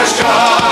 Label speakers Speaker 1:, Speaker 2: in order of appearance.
Speaker 1: Yes, God.